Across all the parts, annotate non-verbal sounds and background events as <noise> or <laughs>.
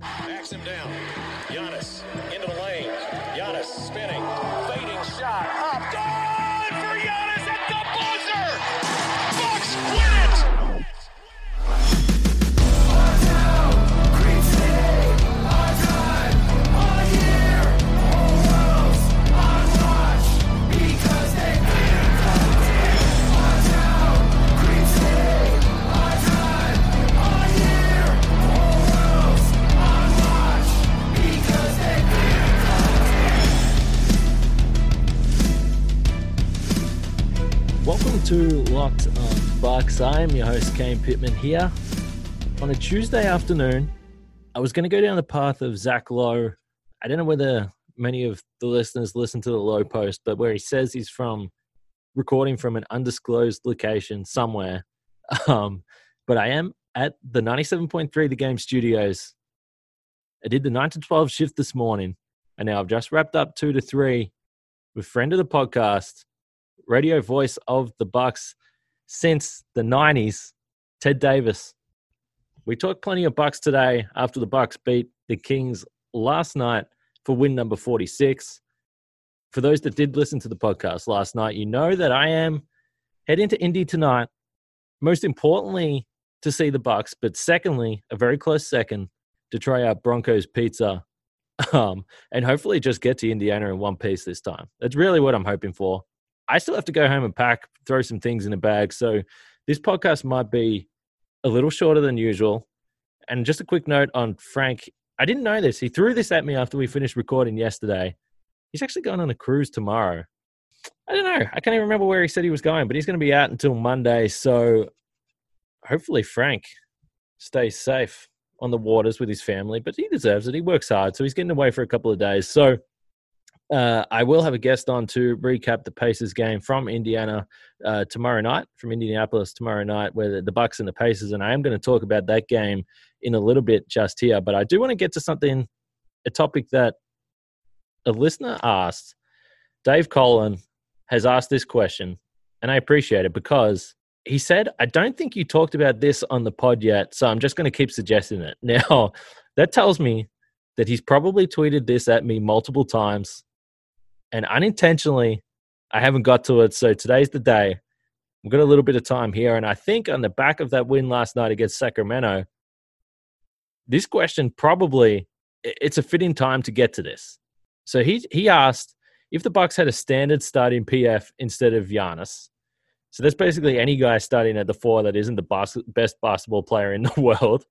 Backs him down. Giannis into the lane. Giannis spinning. To Locked on Bucks. I am your host, Kane Pittman, here on a Tuesday afternoon. I was going to go down the path of Zach Lowe. I don't know whether many of the listeners listen to the Lowe Post, but where he says he's from recording from an undisclosed location somewhere. <laughs> Um, but I am at the 97.3 The Game Studios. I did the 9 to 12 shift this morning, and now I've just wrapped up 2 to 3 with friend of the podcast, radio voice of the Bucks since the 90s, Ted Davis. We talked plenty of Bucks today after the Bucks beat the Kings last night for win number 46. For those that did listen to the podcast last night, you know that I am heading to Indy tonight. Most importantly, to see the Bucks, but secondly, a very close second to try out Broncos pizza, <laughs> um, and hopefully just get to Indiana in one piece this time. That's really what I'm hoping for. I still have to go home and pack, throw some things in a bag. So this podcast might be a little shorter than usual. And just a quick note on Frank. I didn't know this. He threw this at me after we finished recording yesterday. He's actually going on a cruise tomorrow. I don't know. I can't even remember where he said he was going, but he's going to be out until Monday. So hopefully Frank stays safe on the waters with his family, but he deserves it. He works hard. So he's getting away for a couple of days. So uh, I will have a guest on to recap the Pacers game from Indiana uh, tomorrow night, from Indianapolis tomorrow night, where the, Bucks and the Pacers. And I am going to talk about that game in a little bit just here. But I do want to get to something, a topic that a listener asked. Dave Colin has asked this question, and I appreciate it because he said, I don't think you talked about this on the pod yet, so I'm just going to keep suggesting it. <laughs> Now, that tells me that he's probably tweeted this at me multiple times, and unintentionally, I haven't got to it. So today's the day. We've got a little bit of time here, and I think on the back of that win last night against Sacramento, this question probably it's a fitting time to get to this. So he he asked if the Bucks had a standard starting PF instead of Giannis. So that's basically any guy starting at the four that isn't the bas- best basketball player in <laughs> the world.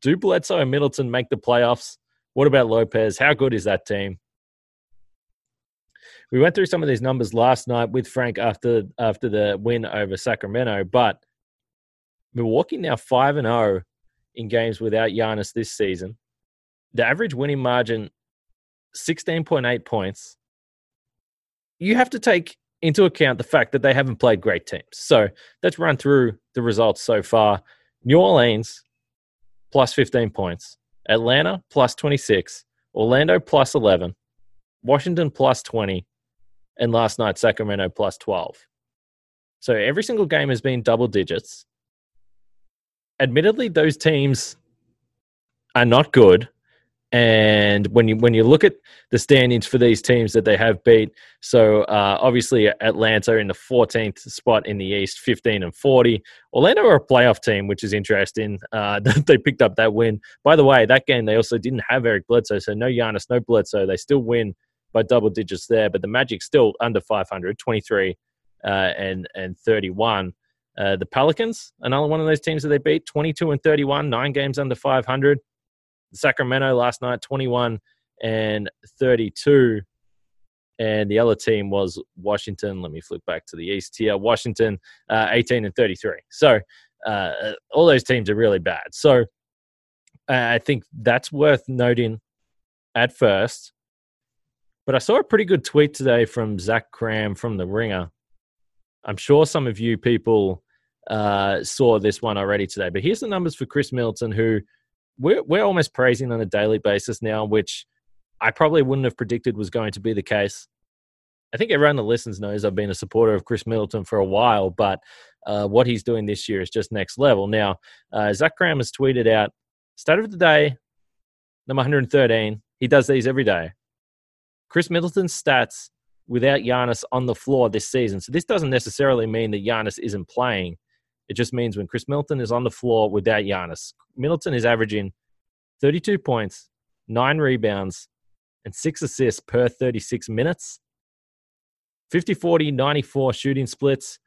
Do Bledsoe and Middleton make the playoffs? What about Lopez? How good is that team? We went through some of these numbers last night with Frank after after the win over Sacramento, but Milwaukee now five and zero in games without Giannis this season. The average winning margin, sixteen point eight points. You have to take into account the fact that they haven't played great teams. So let's run through the results so far. New Orleans plus 15 points, Atlanta plus 26, Orlando plus 11, Washington plus 20, and last night Sacramento plus 12. So every single game has been double digits. Admittedly, those teams are not good. And when you when you look at the standings for these teams that they have beat, so uh, obviously Atlanta in the 14th spot in the East, 15 and 40. Orlando are a playoff team, which is interesting. Uh, <laughs> they picked up that win. By the way, that game they also didn't have Eric Bledsoe, so no Giannis, no Bledsoe. They still win by double digits there, but the Magic still under 500, 23 uh, and and 31. Uh, the Pelicans, another one of those teams that they beat, 22 and 31, nine games under 500. Sacramento last night, 21 and 32. And the other team was Washington. Let me flip back to the East here. Washington, uh, 18 and 33. So uh, all those teams are really bad. So I think that's worth noting at first. But I saw a pretty good tweet today from Zach Kram from The Ringer. I'm sure some of you people uh, saw this one already today. But here's the numbers for Khris Middleton, who we're, we're almost praising on a daily basis now, which I probably wouldn't have predicted was going to be the case. I think everyone that listens knows I've been a supporter of Khris Middleton for a while, but uh, what he's doing this year is just next level. Now, uh, Zach Kram has tweeted out Stat of the day, number 113. He does these every day. Khris Middleton's stats without Giannis on the floor this season. So this doesn't necessarily mean that Giannis isn't playing. It just means when Khris Middleton is on the floor without Giannis, Middleton is averaging 32 points, nine rebounds, and six assists per 36 minutes. 50 40 94 shooting splits.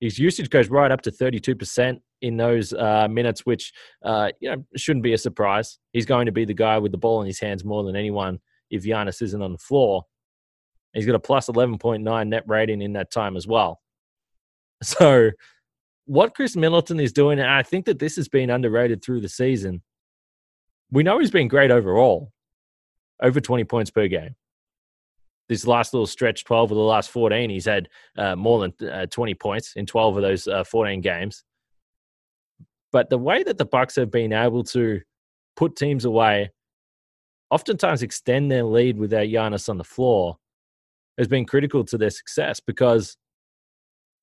His usage goes right up to 32% in those uh, minutes, which uh, you know shouldn't be a surprise. He's going to be the guy with the ball in his hands more than anyone if Giannis isn't on the floor. He's got a plus 11.9 net rating in that time as well. <laughs> So, what Khris Middleton is doing, and I think that this has been underrated through the season. We know he's been great overall, over 20 points per game. This last little stretch, 12 of the last 14, he's had uh, more than uh, 20 points in 12 of those uh, 14 games. But the way that the Bucks have been able to put teams away, oftentimes extend their lead without Giannis on the floor, has been critical to their success because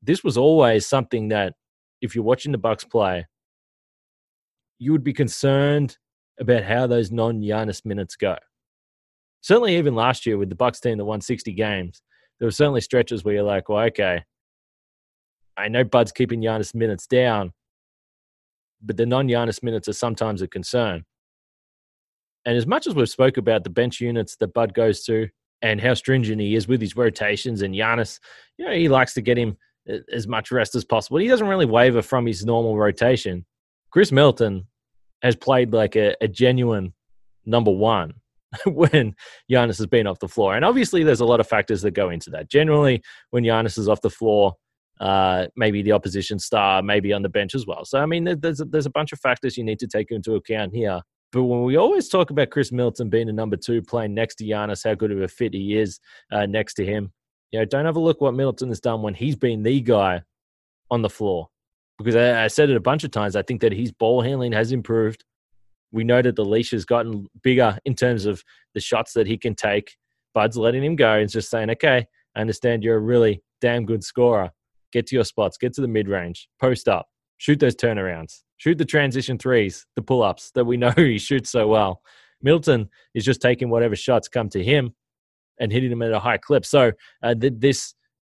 this was always something that if you're watching the Bucks play, you would be concerned about how those non-Giannis minutes go. Certainly, even last year with the Bucks team that won 60 games, there were certainly stretches where you're like, "Well, okay, I know Bud's keeping Giannis minutes down, but the non-Giannis minutes are sometimes a concern." And as much as we've spoke about the bench units that Bud goes to, and how stringent he is with his rotations. And Giannis, you know, he likes to get him as much rest as possible. He doesn't really waver from his normal rotation. Khris Middleton has played like a, a genuine number one <laughs> when Giannis has been off the floor. And obviously, there's a lot of factors that go into that. Generally, when Giannis is off the floor, uh, maybe the opposition star, maybe on the bench as well. So, I mean, there's there's a bunch of factors you need to take into account here. But when we always talk about Khris Middleton being a number two, playing next to Giannis, how good of a fit he is uh, next to him, you know, don't have a look what Middleton has done when he's been the guy on the floor. Because I, I said it a bunch of times, I think that his ball handling has improved. We know that the leash has gotten bigger in terms of the shots that he can take. Bud's letting him go and just saying, okay, I understand you're a really damn good scorer. Get to your spots, get to the mid range, post up, shoot those turnarounds shoot the transition threes, the pull ups that we <laughs> know he shoots so well. Middleton is just taking whatever shots come to him and hitting them at a high clip. So uh, th- this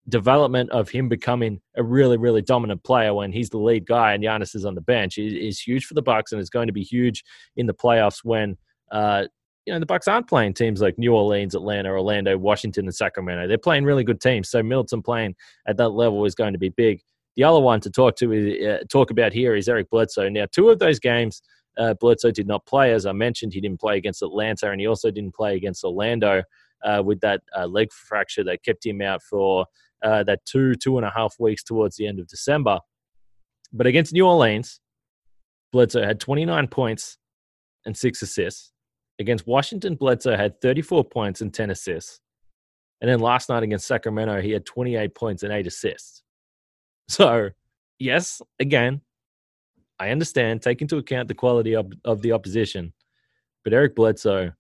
development of him becoming a really, really dominant player when he's the lead guy and Giannis is on the bench is, is huge for the Bucks and is going to be huge in the playoffs when uh, you know the Bucks aren't playing teams like New Orleans, Atlanta, Orlando, Washington, and Sacramento. They're playing really good teams. So Middleton playing at that level is going to be big. The other one to talk to is, uh, talk about here is Eric Bledsoe. Now, two of those games, uh, Bledsoe did not play. As I mentioned, he didn't play against Atlanta, and he also didn't play against Orlando uh, with that uh, leg fracture that kept him out for uh, that two two and a half weeks towards the end of December. But against New Orleans, Bledsoe had 29 points and six assists. Against Washington, Bledsoe had 34 points and 10 assists. And then last night against Sacramento, he had 28 points and eight assists. So, yes, again, I understand, take into account the quality of, of the opposition, but Eric Bledsoe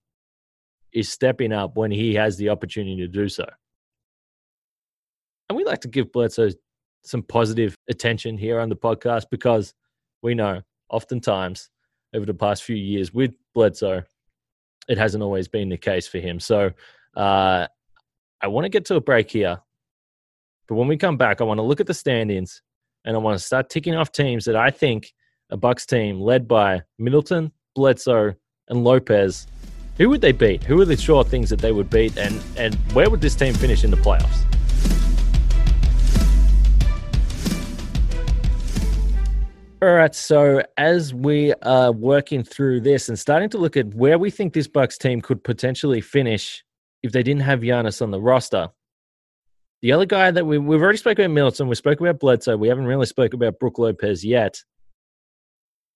is stepping up when he has the opportunity to do so. And we like to give Bledsoe some positive attention here on the podcast because we know oftentimes over the past few years with Bledsoe, it hasn't always been the case for him. So uh, I want to get to a break here. But when we come back, I want to look at the standings and I want to start ticking off teams that I think a Bucks team led by Middleton, Bledsoe, and Lopez. Who would they beat? Who are the sure things that they would beat? And and where would this team finish in the playoffs? All right. So as we are working through this and starting to look at where we think this Bucks team could potentially finish if they didn't have Giannis on the roster, the other guy that we, we've already spoken about Middleton, we spoke about Bledsoe. We haven't really spoken about Brook Lopez yet.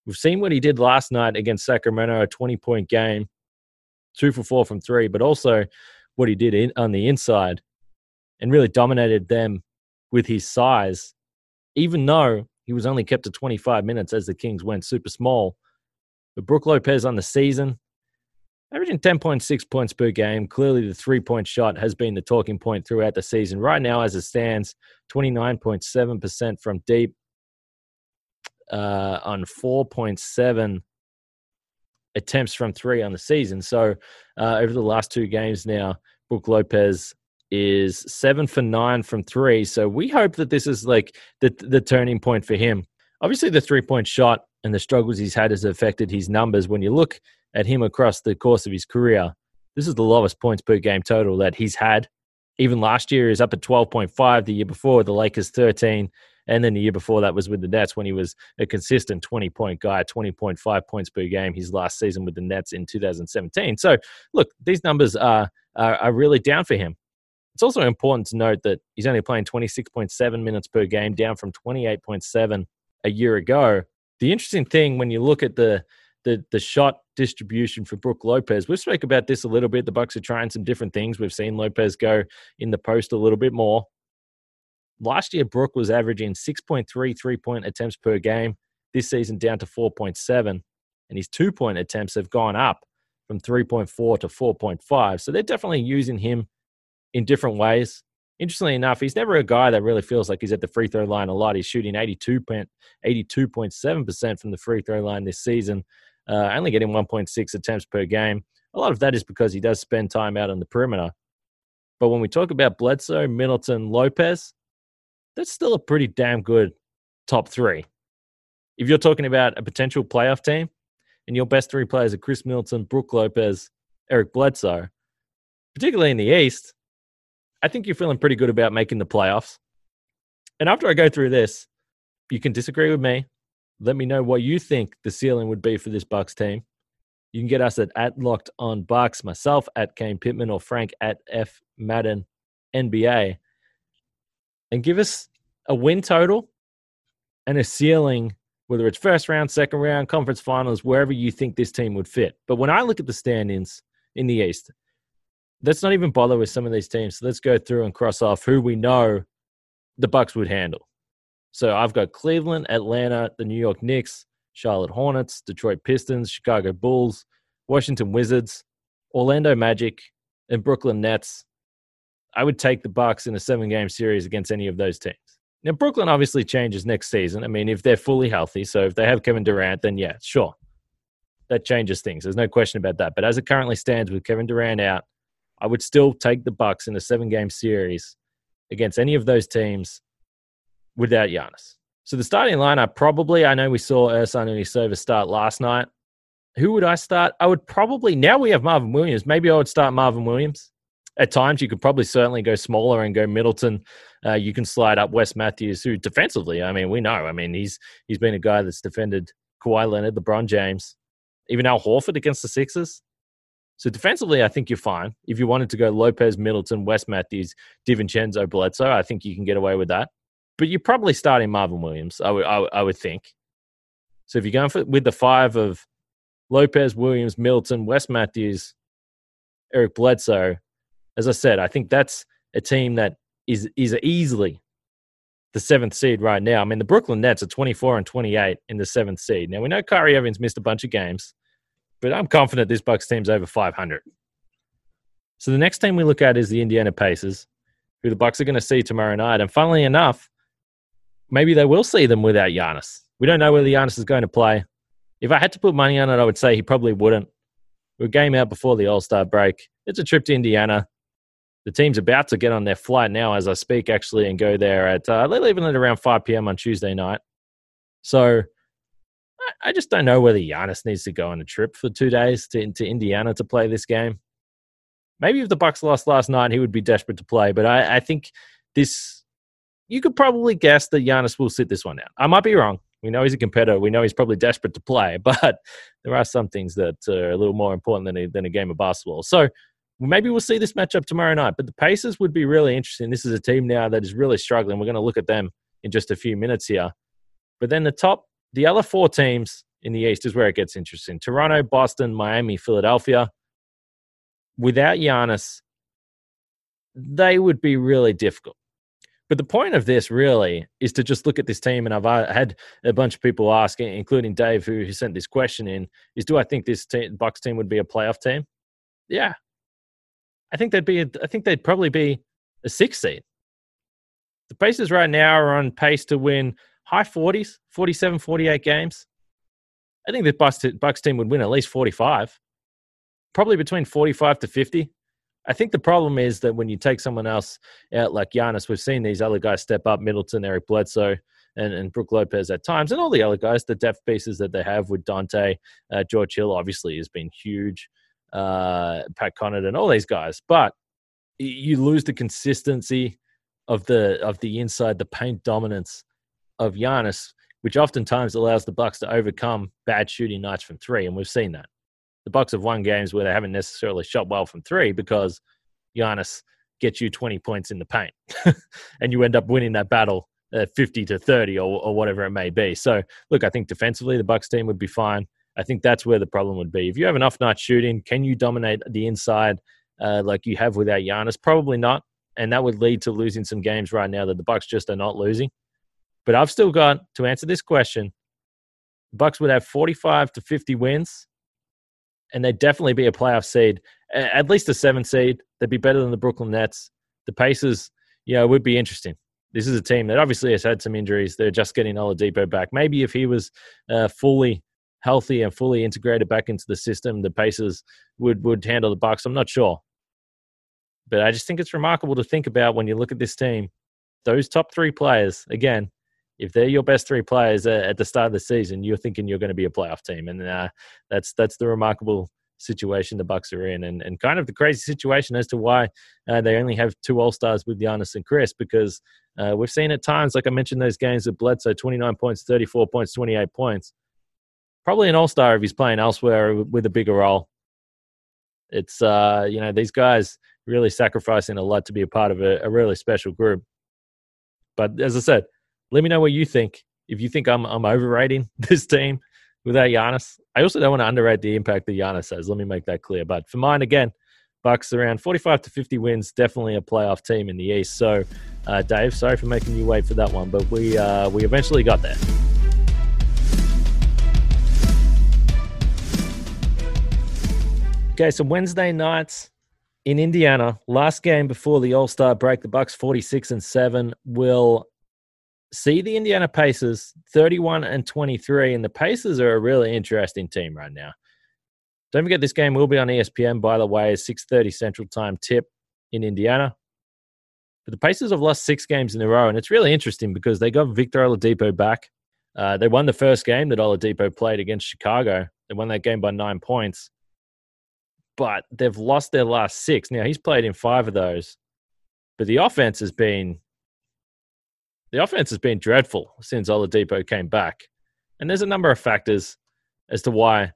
We've seen what he did last night against Sacramento, a 20 point game, two for four from three, but also what he did in, on the inside and really dominated them with his size, even though he was only kept to 25 minutes as the Kings went super small. But Brook Lopez on the season, averaging 10.6 points per game. Clearly, the three point shot has been the talking point throughout the season. Right now, as it stands, 29.7% from deep uh, on 4.7 attempts from three on the season. So uh, over the last two games now, Brook Lopez is seven for nine from three. So we hope that this is like the the turning point for him. Obviously, the three point shot and the struggles he's had has affected his numbers. When you look at him across the course of his career, this is the lowest points per game total that he's had. Even last year is up at 12.5. The year before, the Lakers 13. And then the year before that was with the Nets when he was a consistent 20 point guy, 20.5 points per game his last season with the Nets in 2017. So, look, these numbers are, are, are really down for him. It's also important to note that he's only playing 26.7 minutes per game, down from 28.7 a year ago. The interesting thing when you look at the the the shot distribution for Brook Lopez. We've spoke about this a little bit. The Bucks are trying some different things. We've seen Lopez go in the post a little bit more. Last year, Brook was averaging 6.3 three point attempts per game. This season, down to 4.7. And his two point attempts have gone up from 3.4 to 4.5. So they're definitely using him in different ways. Interestingly enough, he's never a guy that really feels like he's at the free throw line a lot. He's shooting 82.7% from the free throw line this season, uh, only getting 1.6 attempts per game. A lot of that is because he does spend time out on the perimeter. But when we talk about Bledsoe, Middleton, Lopez, that's still a pretty damn good top three. If you're talking about a potential playoff team and your best three players are Khris Middleton, Brook Lopez, Eric Bledsoe, particularly in the East, I think you're feeling pretty good about making the playoffs. And after I go through this, you can disagree with me. Let me know what you think the ceiling would be for this Bucks team. You can get us at, at Locked on Bucks, myself at Kane Pittman or Frank at F Madden NBA and give us a win total and a ceiling, whether it's first round, second round, conference finals, wherever you think this team would fit. But when I look at the standings in the East, let's not even bother with some of these teams. let's go through and cross off who we know the Bucks would handle. So I've got Cleveland, Atlanta, the New York Knicks, Charlotte Hornets, Detroit Pistons, Chicago Bulls, Washington Wizards, Orlando Magic, and Brooklyn Nets. I would take the Bucks in a seven game series against any of those teams. Now Brooklyn obviously changes next season. I mean, if they're fully healthy, so if they have Kevin Durant, then yeah, sure. That changes things. There's no question about that. But as it currently stands with Kevin Durant out, I would still take the Bucks in a seven game series against any of those teams without Giannis. So the starting lineup, probably, I know we saw Ersan Ilyasova start last night. Who would I start? I would probably, now we have Marvin Williams, maybe I would start Marvin Williams at times you could probably certainly go smaller and go Middleton. Uh, you can slide up Wes Matthews, who defensively, I mean, we know. I mean, he's he's been a guy that's defended Kawhi Leonard, LeBron James, even Al Horford against the Sixers. So defensively, I think you're fine. If you wanted to go Lopez, Middleton, Wes Matthews, DiVincenzo, Bledsoe, I think you can get away with that. But you're probably starting Marvin Williams, I would, would think. So if you're going for, with the five of Lopez, Williams, Middleton, Wes Matthews, Eric Bledsoe, as I said, I think that's a team that is is easily the seventh seed right now. I mean, the Brooklyn Nets are 24 and 28 in the seventh seed. Now we know Kyrie Evans missed a bunch of games, but I'm confident this Bucks team's over 500. So the next team we look at is the Indiana Pacers, who the Bucks are going to see tomorrow night. And funnily enough, maybe they will see them without Giannis. We don't know whether Giannis is going to play. If I had to put money on it, I would say he probably wouldn't. We're game out before the All Star break. It's a trip to Indiana the team's about to get on their flight now as I speak, actually, and go there at uh, they're leaving at around 5 p.m. on Tuesday night. So I, I just don't know whether Giannis needs to go on a trip for two days to, to Indiana to play this game. Maybe if the Bucks lost last night, he would be desperate to play. But I, I think this you could probably guess that Giannis will sit this one out. I might be wrong. We know he's a competitor. We know he's probably desperate to play, <laughs> but there are some things that are a little more important than a, than a game of basketball. So maybe we'll see this matchup tomorrow night. But the Pacers would be really interesting. This is a team now that is really struggling. We're going to look at them in just a few minutes here. But then the top, the other four teams in the East is where it gets interesting Toronto, Boston, Miami, Philadelphia. Without Giannis, they would be really difficult. But the point of this really is to just look at this team, and I've uh, had a bunch of people ask, including Dave, who, sent this question in: is do I think this team, Bucks team would be a playoff team? Yeah, I think they'd be. I think they'd probably be a six seed. The Pacers right now are on pace to win high 40s, 47, 48 games. I think the Bucks team would win at least 45, probably between 45 to 50. I think the problem is that when you take someone else out like Giannis, we've seen these other guys step up, Middleton, Eric Bledsoe, and, and Brook Lopez at times, and all the other guys, the depth pieces that they have with Donte, uh, George Hill obviously has been huge, uh, Pat Connaughton, and all these guys. But you lose the consistency of the of the inside, the paint dominance of Giannis, which oftentimes allows the Bucks to overcome bad shooting nights from three, and we've seen that. The Bucks have won games where they haven't necessarily shot well from three because Giannis gets you 20 points in the paint, <laughs> and you end up winning that battle uh, 50 to 30 or, or whatever it may be. So, look, I think defensively the Bucks team would be fine. I think that's where the problem would be. If you have enough night shooting, can you dominate the inside uh, like you have without Giannis? Probably not, and that would lead to losing some games right now that the Bucks just are not losing. But I've still got to answer this question. Bucks would have 45 to 50 wins, and they'd definitely be a playoff seed, at least a seven seed. They'd be better than the Brooklyn Nets. The Pacers, you know, would be interesting. This is a team that obviously has had some injuries. They're just getting Oladipo back. Maybe if he was uh, fully healthy and fully integrated back into the system, the Pacers would would handle the Bucks. I'm not sure, but I just think it's remarkable to think about when you look at this team. Those top three players, again, if they're your best three players at the start of the season, you're thinking you're going to be a playoff team, and uh, that's that's the remarkable situation the Bucks are in, and, and kind of the crazy situation as to why uh, they only have two All Stars with Giannis and Khris, because uh, we've seen at times, like I mentioned, those games with Bledsoe, 29 points, 34 points, 28 points. Probably an All Star if he's playing elsewhere with a bigger role. It's uh, you know these guys really sacrificing a lot to be a part of a, a really special group. But as I said, let me know what you think. If you think I'm I'm overrating <laughs> this team, without Giannis. I also don't want to underrate the impact that Giannis has. Let me make that clear. But for mine, again, Bucks around 45 to 50 wins, definitely a playoff team in the East. So, uh, Dave, sorry for making you wait for that one, but we uh, we eventually got there. Okay, so Wednesday nights in Indiana, last game before the All Star break, the Bucks 46 and seven will see the Indiana Pacers 31 and 23, and the Pacers are a really interesting team right now. Don't forget this game will be on ESPN, by the way, 6:30 Central Time tip in Indiana. But the Pacers have lost six games in a row, and it's really interesting because they got Victor Oladipo back. Uh, they won the first game that Oladipo played against Chicago. They won that game by nine points, but they've lost their last six. Now he's played in five of those, but the offense has been the offense has been dreadful since Oladipo came back. And there's a number of factors as to why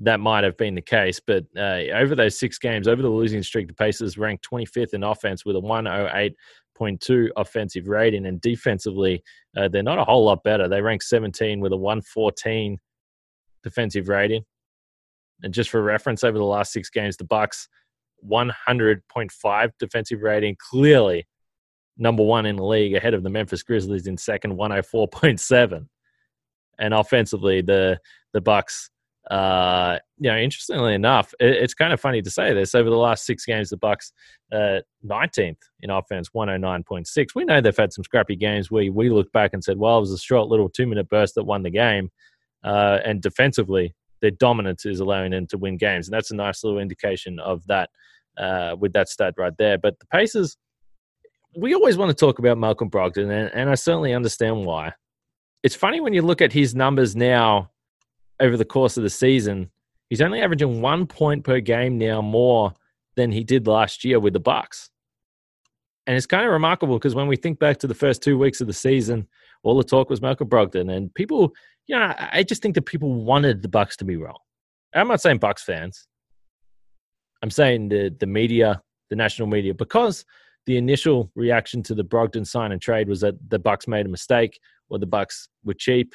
that might have been the case. But uh, over those six games, over the losing streak, the Pacers ranked 25th in offense with a 108.2 offensive rating. And defensively, uh, they're not a whole lot better. They rank 17 with a 114 defensive rating. And just for reference, over the last six games, the Bucks 100.5 defensive rating. Clearly, number one in the league, ahead of the Memphis Grizzlies in second, 104.7. And offensively, the the Bucks, uh, you know, interestingly enough, it, it's kind of funny to say this. Over the last six games, the Bucks, uh, 19th in offense, 109.6. We know they've had some scrappy games where we looked back and said, well, it was a short little two minute burst that won the game. Uh, and defensively, their dominance is allowing them to win games. And that's a nice little indication of that uh, with that stat right there. But the Pacers, we always want to talk about Malcolm Brogdon, and, and I certainly understand why. It's funny when you look at his numbers now over the course of the season. He's only averaging one point per game now more than he did last year with the Bucks. And it's kind of remarkable because when we think back to the first two weeks of the season, all the talk was Malcolm Brogdon, and people, you know, I just think that people wanted the Bucks to be wrong. I'm not saying Bucks fans. I'm saying the the media, the national media, because the initial reaction to the Brogdon sign and trade was that the Bucks made a mistake or the Bucks were cheap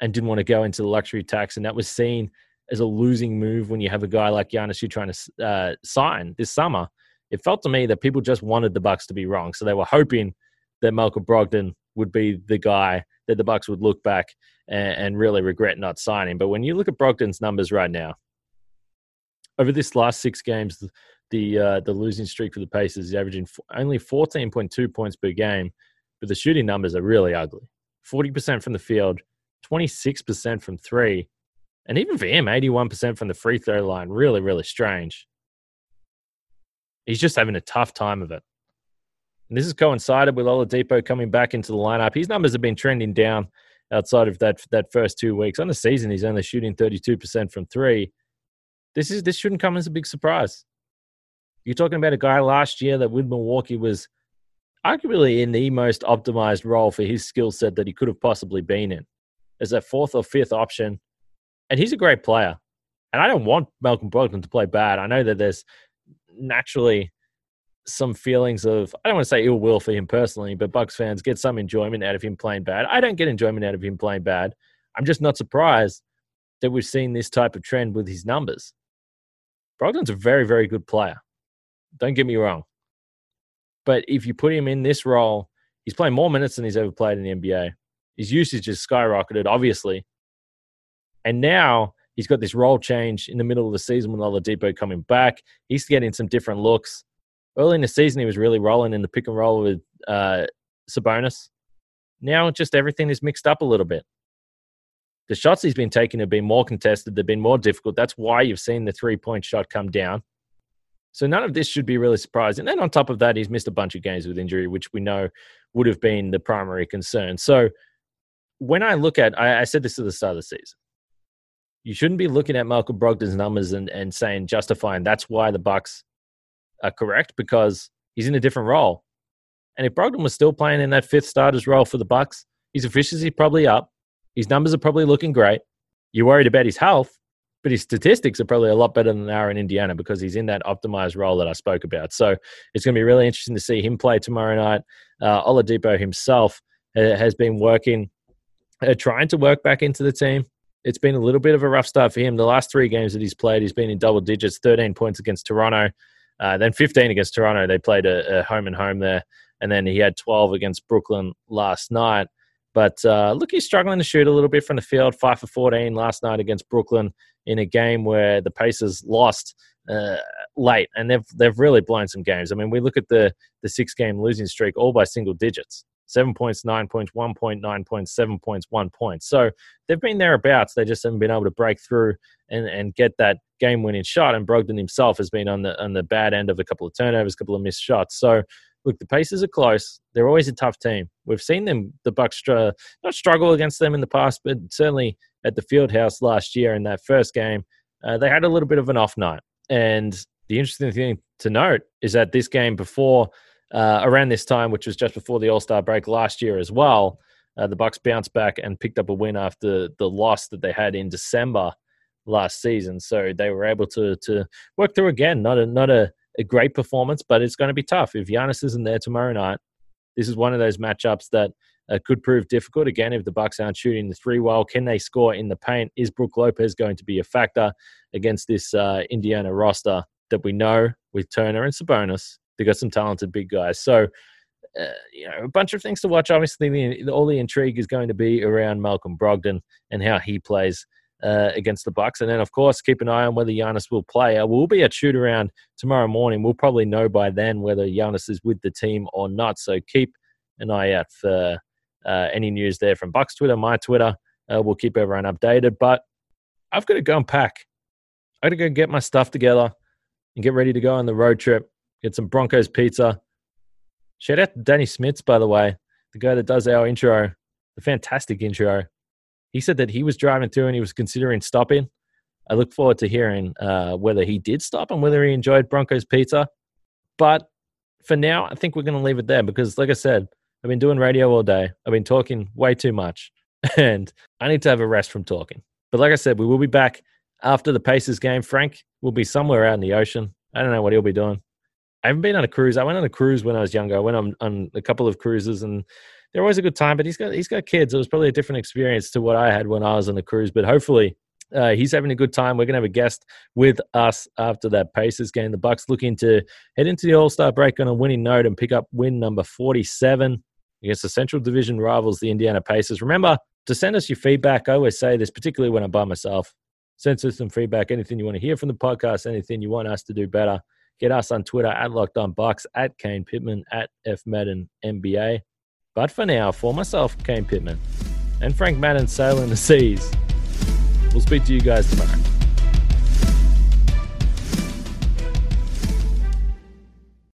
and didn't want to go into the luxury tax, and that was seen as a losing move when you have a guy like Giannis you're trying to uh, sign this summer. It felt to me that people just wanted the Bucks to be wrong, so they were hoping that Malcolm Brogdon would be the guy that the Bucks would look back and, and really regret not signing. But when you look at Brogdon's numbers right now, over this last six games, the uh, the losing streak for the Pacers is averaging only 14.2 points per game, but the shooting numbers are really ugly. 40% from the field, 26% from three. And even for him, 81% from the free throw line. Really, really strange. He's just having a tough time of it. And this has coincided with Oladipo coming back into the lineup. His numbers have been trending down outside of that that first two weeks. On the season, he's only shooting 32% from three. This is this shouldn't come as a big surprise. You're talking about a guy last year that with Milwaukee was arguably in the most optimized role for his skill set that he could have possibly been in as a fourth or fifth option. And he's a great player. And I don't want Malcolm Brogdon to play bad. I know that there's naturally some feelings of I don't want to say ill will for him personally, but Bucks fans get some enjoyment out of him playing bad. I don't get enjoyment out of him playing bad. I'm just not surprised that we've seen this type of trend with his numbers. Brogdon's a very, very good player. Don't get me wrong. But if you put him in this role, he's playing more minutes than he's ever played in the NBA. His usage has skyrocketed, obviously. And now he's got this role change in the middle of the season with Oladipo coming back. He's getting some different looks early in the season, he was really rolling in the pick and roll with uh, Sabonis. Now, just everything is mixed up a little bit. The shots he's been taking have been more contested, they've been more difficult. That's why you've seen the three point shot come down. So, none of this should be really surprising. And then on top of that, he's missed a bunch of games with injury, which we know would have been the primary concern. So, when I look at, I, I said this at the start of the season, you shouldn't be looking at Malcolm Brogdon's numbers and, and saying, justifying that's why the Bucks are correct because he's in a different role. And if Brogdon was still playing in that fifth starter's role for the Bucks, his efficiency probably up. His numbers are probably looking great. You're worried about his health, but his statistics are probably a lot better than they are in Indiana because he's in that optimized role that I spoke about. So it's going to be really interesting to see him play tomorrow night. Uh, Oladipo himself uh, has been working, uh, trying to work back into the team. It's been a little bit of a rough start for him. The last three games that he's played, he's been in double digits 13 points against Toronto, uh, then 15 against Toronto. They played a, a, home and home there. And then he had 12 against Brooklyn last night. But uh, look, he's struggling to shoot a little bit from the field. Five for 14 last night against Brooklyn in a game where the Pacers lost uh, late, and they've they've really blown some games. I mean, we look at the the six game losing streak all by single digits. Seven points, nine points, one point, nine points, seven points, one point. So they've been thereabouts. They just haven't been able to break through and, and get that game winning shot. And Brogdon himself has been on the on the bad end of a couple of turnovers, a couple of missed shots. So look, the Pacers are close. They're always a tough team. We've seen them, the Bucks, str- not struggle against them in the past, but certainly at the Fieldhouse last year in that first game, uh, they had a little bit of an off night. And the interesting thing to note is that this game before, uh, around this time, which was just before the All Star break last year as well, uh, the Bucks bounced back and picked up a win after the loss that they had in December last season. So they were able to to work through again. Not a not a, a great performance, but it's going to be tough. If Giannis isn't there tomorrow night, this is one of those matchups that uh, could prove difficult. Again, if the Bucks aren't shooting the three well, can they score in the paint? Is Brook Lopez going to be a factor against this uh, Indiana roster that we know with Turner and Sabonis? They got some talented big guys. So. Uh, you know, a bunch of things to watch. Obviously, the, all the intrigue is going to be around Malcolm Brogdon and how he plays uh, against the Bucks. And then, of course, keep an eye on whether Giannis will play. Uh, we'll be at shoot around tomorrow morning. We'll probably know by then whether Giannis is with the team or not. So keep an eye out for uh, any news there from Bucks Twitter, my Twitter. Uh, we'll keep everyone updated. But I've got to go and pack. I got to go get my stuff together and get ready to go on the road trip. Get some Broncos pizza. Shout out to Danny Smits, by the way, the guy that does our intro, the fantastic intro. He said that he was driving through and he was considering stopping. I look forward to hearing uh, whether he did stop and whether he enjoyed Broncos pizza. But for now, I think we're going to leave it there because, like I said, I've been doing radio all day. I've been talking way too much, <laughs> and I need to have a rest from talking. But like I said, we will be back after the Pacers game. Frank will be somewhere out in the ocean. I don't know what he'll be doing. I haven't been on a cruise. I went on a cruise when I was younger. I went on, on a couple of cruises, and they're always a good time. But he's got he's got kids. It was probably a different experience to what I had when I was on the cruise. But hopefully, uh, he's having a good time. We're going to have a guest with us after that Pacers game. The Bucks looking to head into the All Star break on a winning note and pick up win number forty-seven against the Central Division rivals, the Indiana Pacers. Remember to send us your feedback. I always say this, particularly when I'm by myself. Send us some feedback. Anything you want to hear from the podcast, anything you want us to do better. Get us on Twitter at Locked On Bucks, at Kane Pittman, at F Madden NBA. But for now, for myself, Kane Pittman, and Frank Madden sailing the seas. We'll speak to you guys tomorrow.